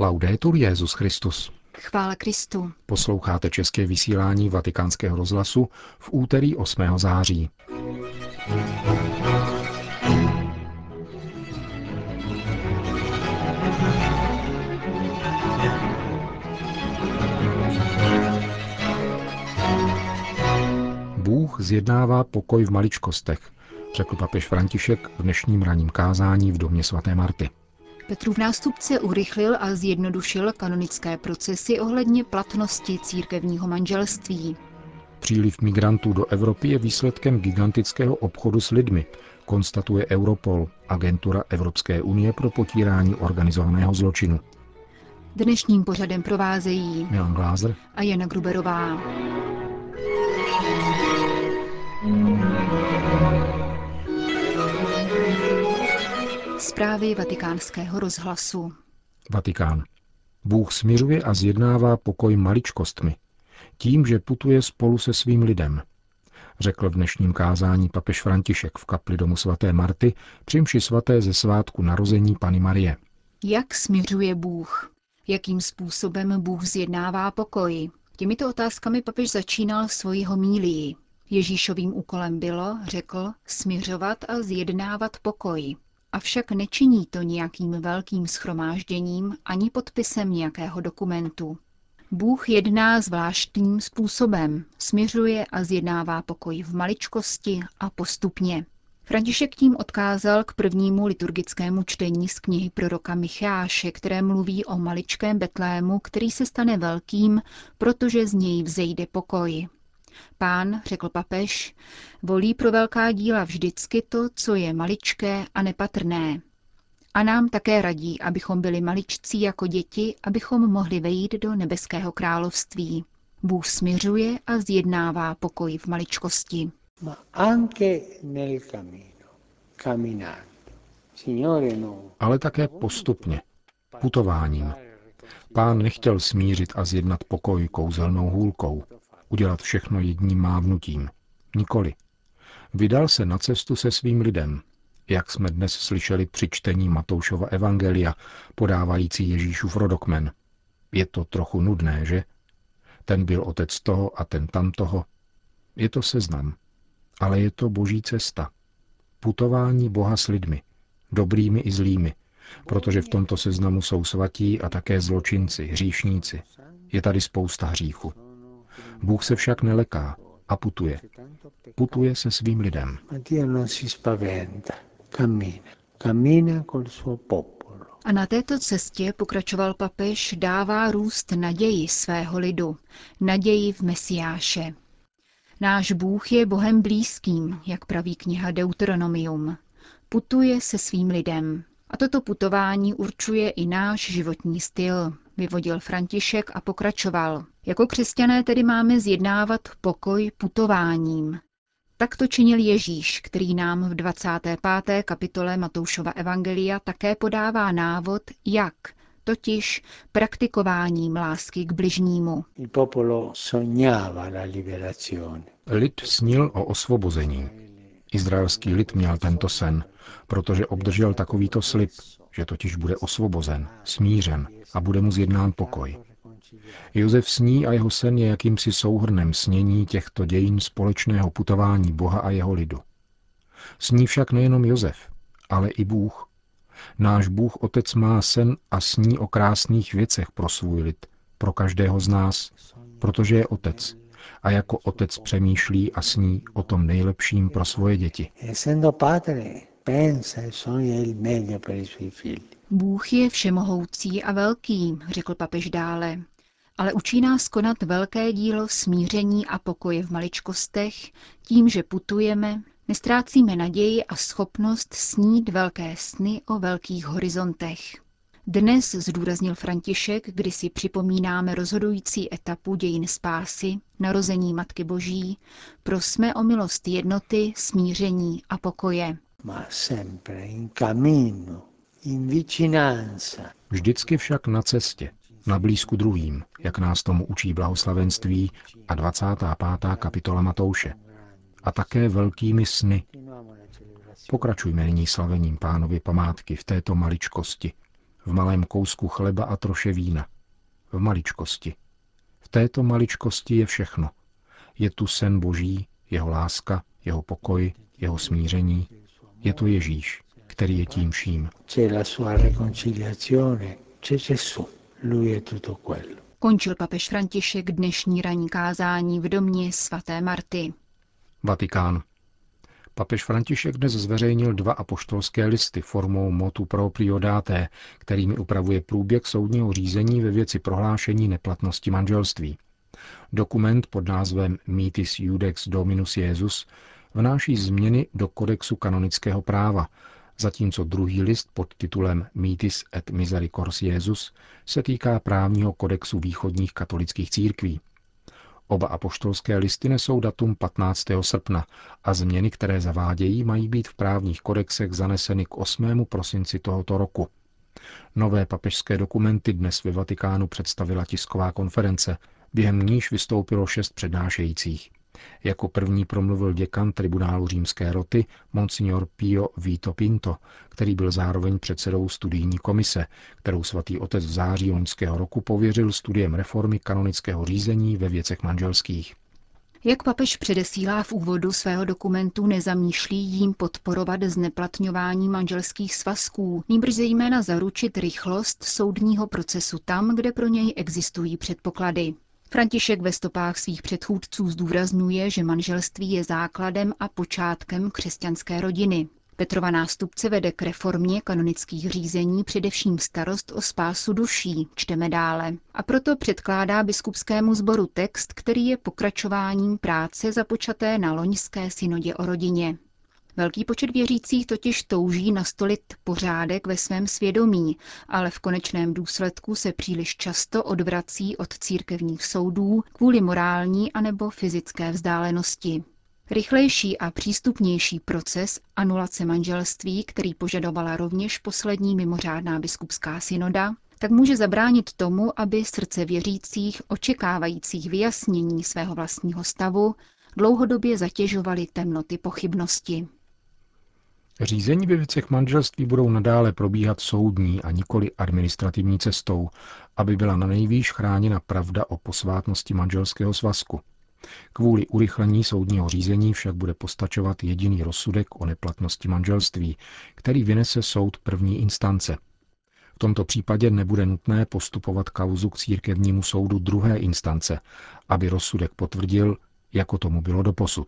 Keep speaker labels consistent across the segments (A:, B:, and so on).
A: Laudetur Jezus Christus.
B: Chvála Kristu.
A: Posloucháte české vysílání Vatikánského rozhlasu v úterý 8. září. Bůh zjednává pokoj v maličkostech, řekl papež František v dnešním ranním kázání v domě svaté Marty.
B: Petrův nástupce urychlil a zjednodušil kanonické procesy ohledně platnosti církevního manželství.
A: Příliv migrantů do Evropy je výsledkem gigantického obchodu s lidmi, konstatuje Europol, agentura Evropské unie pro potírání organizovaného zločinu.
B: Dnešním pořadem provázejí
A: Milan Glázer
B: a Jana Gruberová. Zprávy vatikánského rozhlasu.
A: Vatikán. Bůh směřuje a zjednává pokoj maličkostmi, tím, že putuje spolu se svým lidem, řekl v dnešním kázání papež František v kapli domu svaté Marty při svaté ze svátku narození Pany Marie.
B: Jak směřuje Bůh? Jakým způsobem Bůh zjednává pokoj? Těmito otázkami papež začínal svoji homílii. Ježíšovým úkolem bylo, řekl, směřovat a zjednávat pokoj. Avšak nečiní to nějakým velkým schromážděním ani podpisem nějakého dokumentu. Bůh jedná zvláštním způsobem, směřuje a zjednává pokoj v maličkosti a postupně. František tím odkázal k prvnímu liturgickému čtení z knihy proroka Micháše, které mluví o maličkém Betlému, který se stane velkým, protože z něj vzejde pokoj. Pán, řekl papež, volí pro velká díla vždycky to, co je maličké a nepatrné. A nám také radí, abychom byli maličcí jako děti, abychom mohli vejít do nebeského království. Bůh směřuje a zjednává pokoj v maličkosti.
A: No. Ale také postupně, putováním. Pán nechtěl smířit a zjednat pokoj kouzelnou hůlkou, udělat všechno jedním mávnutím. Nikoli. Vydal se na cestu se svým lidem, jak jsme dnes slyšeli při čtení Matoušova Evangelia, podávající Ježíšův rodokmen. Je to trochu nudné, že? Ten byl otec toho a ten tamtoho. Je to seznam. Ale je to boží cesta. Putování Boha s lidmi, dobrými i zlými, protože v tomto seznamu jsou svatí a také zločinci, hříšníci. Je tady spousta hříchu. Bůh se však neleká a putuje. Putuje se svým lidem.
B: A na této cestě, pokračoval papež, dává růst naději svého lidu, naději v Mesiáše. Náš Bůh je Bohem blízkým, jak praví kniha Deuteronomium. Putuje se svým lidem. A toto putování určuje i náš životní styl, vyvodil František a pokračoval. Jako křesťané tedy máme zjednávat pokoj putováním. Tak to činil Ježíš, který nám v 25. kapitole Matoušova Evangelia také podává návod, jak, totiž praktikováním lásky k bližnímu.
A: Lid snil o osvobození. Izraelský lid měl tento sen, protože obdržel takovýto slib, že totiž bude osvobozen, smířen a bude mu zjednán pokoj. Josef sní a jeho sen je jakýmsi souhrnem snění těchto dějin společného putování Boha a jeho lidu. Sní však nejenom Josef, ale i Bůh. Náš Bůh Otec má sen a sní o krásných věcech pro svůj lid, pro každého z nás, protože je Otec a jako Otec přemýšlí a sní o tom nejlepším pro svoje děti.
B: Bůh je všemohoucí a velký, řekl papež dále, ale učí nás konat velké dílo smíření a pokoje v maličkostech, tím, že putujeme, nestrácíme naději a schopnost snít velké sny o velkých horizontech. Dnes, zdůraznil František, kdy si připomínáme rozhodující etapu dějin spásy, narození Matky Boží, prosme o milost jednoty, smíření a pokoje.
A: Vždycky však na cestě, na blízku druhým, jak nás tomu učí blahoslavenství a 25. kapitola Matouše. A také velkými sny. Pokračujme nyní slavením pánovi památky v této maličkosti, v malém kousku chleba a troše vína. V maličkosti. V této maličkosti je všechno. Je tu sen Boží, jeho láska, jeho pokoj, jeho smíření. Je to Ježíš, který je tím vším.
B: Končil papež František dnešní ranní kázání v domě svaté Marty.
A: Vatikán. Papež František dnes zveřejnil dva apoštolské listy formou motu proprio date, kterými upravuje průběh soudního řízení ve věci prohlášení neplatnosti manželství. Dokument pod názvem Mitis Judex Dominus Jesus vnáší změny do kodexu kanonického práva, zatímco druhý list pod titulem Mitis et Misericors Jesus se týká právního kodexu východních katolických církví. Oba apoštolské listy nesou datum 15. srpna a změny, které zavádějí, mají být v právních kodexech zaneseny k 8. prosinci tohoto roku. Nové papežské dokumenty dnes ve Vatikánu představila tisková konference, během níž vystoupilo šest přednášejících. Jako první promluvil děkan tribunálu římské roty Monsignor Pio Vito Pinto, který byl zároveň předsedou studijní komise, kterou svatý otec v září loňského roku pověřil studiem reformy kanonického řízení ve věcech manželských.
B: Jak papež předesílá v úvodu svého dokumentu, nezamýšlí jím podporovat zneplatňování manželských svazků, níbrž zejména zaručit rychlost soudního procesu tam, kde pro něj existují předpoklady. František ve stopách svých předchůdců zdůrazňuje, že manželství je základem a počátkem křesťanské rodiny. Petrova nástupce vede k reformě kanonických řízení především starost o spásu duší, čteme dále. A proto předkládá biskupskému sboru text, který je pokračováním práce započaté na loňské synodě o rodině. Velký počet věřících totiž touží nastolit pořádek ve svém svědomí, ale v konečném důsledku se příliš často odvrací od církevních soudů kvůli morální anebo fyzické vzdálenosti. Rychlejší a přístupnější proces anulace manželství, který požadovala rovněž poslední mimořádná biskupská synoda, tak může zabránit tomu, aby srdce věřících, očekávajících vyjasnění svého vlastního stavu, dlouhodobě zatěžovaly temnoty pochybnosti.
A: Řízení ve věcech manželství budou nadále probíhat soudní a nikoli administrativní cestou, aby byla na nejvýš chráněna pravda o posvátnosti manželského svazku. Kvůli urychlení soudního řízení však bude postačovat jediný rozsudek o neplatnosti manželství, který vynese soud první instance. V tomto případě nebude nutné postupovat kauzu k církevnímu soudu druhé instance, aby rozsudek potvrdil, jako tomu bylo doposud.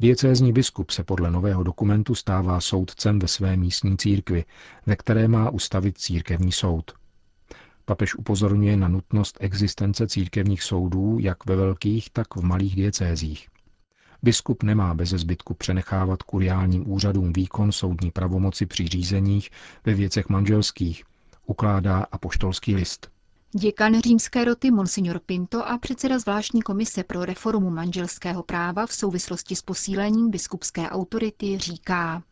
A: Diecézní biskup se podle nového dokumentu stává soudcem ve své místní církvi, ve které má ustavit církevní soud. Papež upozorňuje na nutnost existence církevních soudů jak ve velkých, tak v malých diecézích. Biskup nemá bez zbytku přenechávat kuriálním úřadům výkon soudní pravomoci při řízeních ve věcech manželských, ukládá apoštolský list.
B: Děkan římské roty Monsignor Pinto a předseda zvláštní komise pro reformu manželského práva v souvislosti s posílením biskupské autority říká.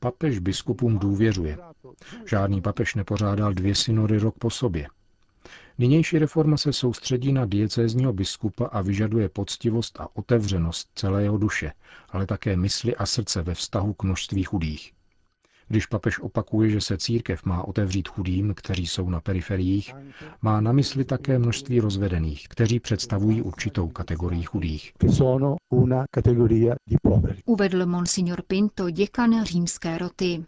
A: Papež biskupům důvěřuje. Žádný papež nepořádal dvě synody rok po sobě. Nynější reforma se soustředí na diecézního biskupa a vyžaduje poctivost a otevřenost celé jeho duše, ale také mysli a srdce ve vztahu k množství chudých. Když papež opakuje, že se církev má otevřít chudým, kteří jsou na periferiích, má na mysli také množství rozvedených, kteří představují určitou kategorii chudých.
B: Uvedl monsignor Pinto, děkan římské roty.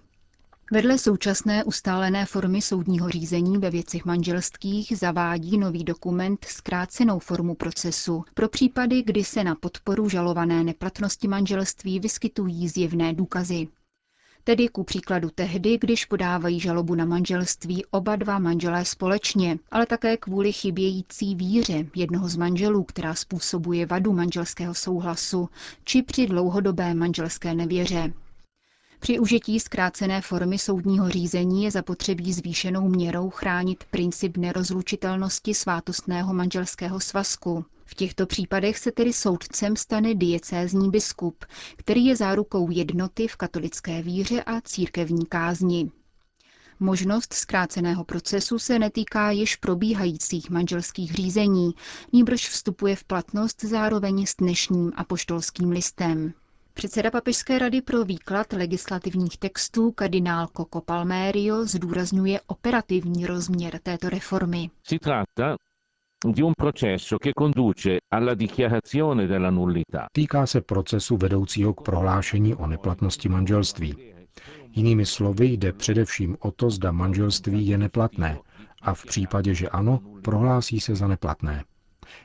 B: Vedle současné ustálené formy soudního řízení ve věcech manželských zavádí nový dokument zkrácenou formu procesu pro případy, kdy se na podporu žalované neplatnosti manželství vyskytují zjevné důkazy. Tedy ku příkladu tehdy, když podávají žalobu na manželství oba dva manželé společně, ale také kvůli chybějící víře jednoho z manželů, která způsobuje vadu manželského souhlasu, či při dlouhodobé manželské nevěře. Při užití zkrácené formy soudního řízení je zapotřebí zvýšenou měrou chránit princip nerozlučitelnosti svátostného manželského svazku, v těchto případech se tedy soudcem stane diecézní biskup, který je zárukou jednoty v katolické víře a církevní kázni. Možnost zkráceného procesu se netýká již probíhajících manželských řízení, níbrž vstupuje v platnost zároveň s dnešním apoštolským listem. Předseda Papežské rady pro výklad legislativních textů kardinál Coco Palmerio zdůrazňuje operativní rozměr této reformy.
C: Si tratta di un processo che conduce alla dichiarazione della nullità.
A: Týká se procesu vedoucího k prohlášení o neplatnosti manželství. Jinými slovy jde především o to, zda manželství je neplatné a v případě, že ano, prohlásí se za neplatné.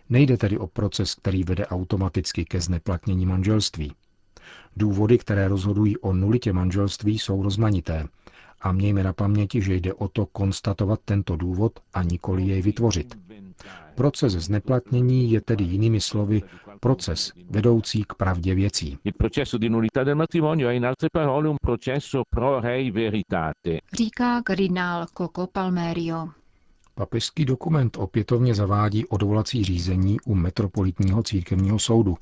A: Nejde tedy o proces, který vede automaticky ke zneplatnění manželství. Důvody, které rozhodují o nulitě manželství, jsou rozmanité. A mějme na paměti, že jde o to konstatovat tento důvod a nikoli jej vytvořit. Proces zneplatnění je tedy jinými slovy proces vedoucí k pravdě věcí.
B: Říká kardinál Coco Palmerio.
A: Papežský dokument opětovně zavádí odvolací řízení u Metropolitního církevního soudu,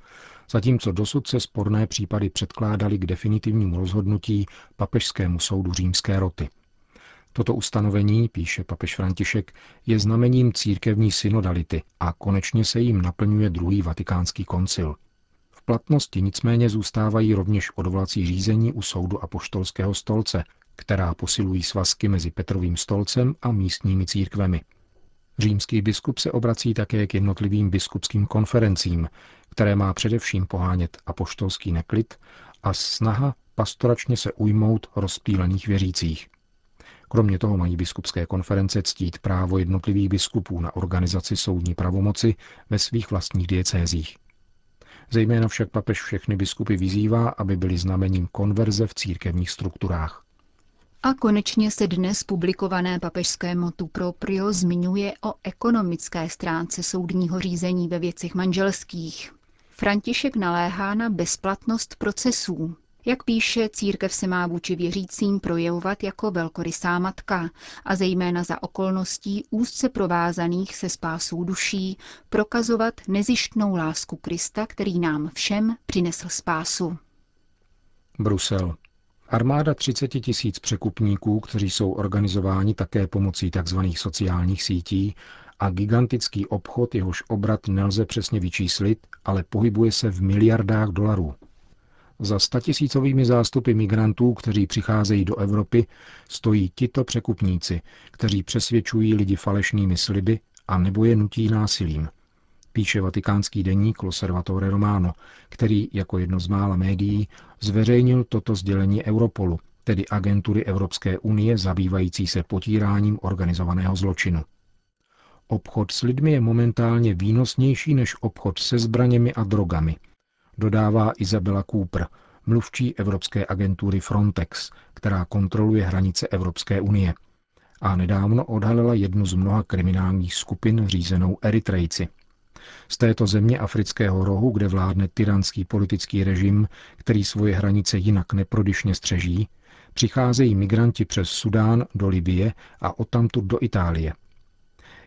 A: zatímco dosud se sporné případy předkládaly k definitivnímu rozhodnutí Papežskému soudu římské roty. Toto ustanovení, píše papež František, je znamením církevní synodality a konečně se jim naplňuje druhý vatikánský koncil. V platnosti nicméně zůstávají rovněž odvolací řízení u soudu apoštolského stolce, která posilují svazky mezi Petrovým stolcem a místními církvemi. Římský biskup se obrací také k jednotlivým biskupským konferencím, které má především pohánět apoštolský neklid a snaha pastoračně se ujmout rozptýlených věřících. Kromě toho mají biskupské konference ctít právo jednotlivých biskupů na organizaci soudní pravomoci ve svých vlastních diecézích. Zejména však papež všechny biskupy vyzývá, aby byly znamením konverze v církevních strukturách.
B: A konečně se dnes publikované papežské motu proprio zmiňuje o ekonomické stránce soudního řízení ve věcech manželských. František naléhá na bezplatnost procesů. Jak píše, církev se má vůči věřícím projevovat jako velkorysá matka a zejména za okolností úzce provázaných se spásou duší prokazovat nezištnou lásku Krista, který nám všem přinesl spásu.
A: Brusel. Armáda 30 tisíc překupníků, kteří jsou organizováni také pomocí tzv. sociálních sítí, a gigantický obchod, jehož obrat nelze přesně vyčíslit, ale pohybuje se v miliardách dolarů. Za statisícovými zástupy migrantů, kteří přicházejí do Evropy, stojí tito překupníci, kteří přesvědčují lidi falešnými sliby a nebo je nutí násilím. Píše vatikánský deník Loservatore Romano, který jako jedno z mála médií zveřejnil toto sdělení Europolu, tedy agentury Evropské unie zabývající se potíráním organizovaného zločinu. Obchod s lidmi je momentálně výnosnější než obchod se zbraněmi a drogami, dodává Izabela Cooper, mluvčí Evropské agentury Frontex, která kontroluje hranice Evropské unie. A nedávno odhalila jednu z mnoha kriminálních skupin řízenou Eritrejci. Z této země afrického rohu, kde vládne tyranský politický režim, který svoje hranice jinak neprodyšně střeží, přicházejí migranti přes Sudán do Libie a odtamtud do Itálie.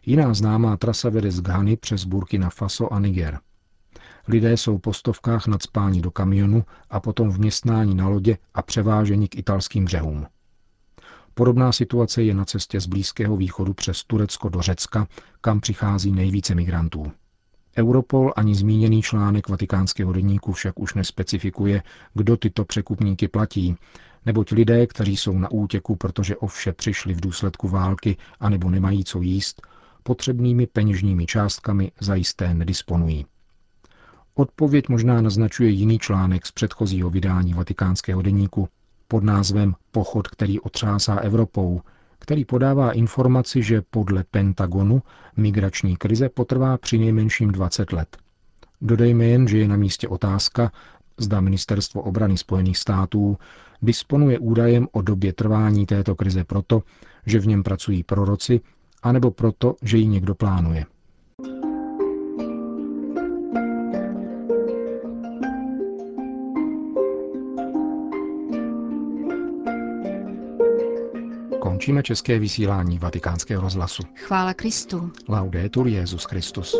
A: Jiná známá trasa vede z Ghany přes Burkina Faso a Niger. Lidé jsou po stovkách nadspáni do kamionu a potom vměstnání na lodě a převáženi k italským břehům. Podobná situace je na cestě z Blízkého východu přes Turecko do Řecka, kam přichází nejvíce migrantů. Europol ani zmíněný článek vatikánského denníku však už nespecifikuje, kdo tyto překupníky platí, neboť lidé, kteří jsou na útěku, protože o vše přišli v důsledku války anebo nemají co jíst, potřebnými peněžními částkami zajisté nedisponují. Odpověď možná naznačuje jiný článek z předchozího vydání vatikánského deníku pod názvem Pochod, který otřásá Evropou, který podává informaci, že podle Pentagonu migrační krize potrvá při nejmenším 20 let. Dodejme jen, že je na místě otázka, zda Ministerstvo obrany Spojených států disponuje údajem o době trvání této krize proto, že v něm pracují proroci, anebo proto, že ji někdo plánuje. Končíme české vysílání vatikánského rozhlasu.
B: Chvála Kristu.
A: Laudetur Jezus Christus.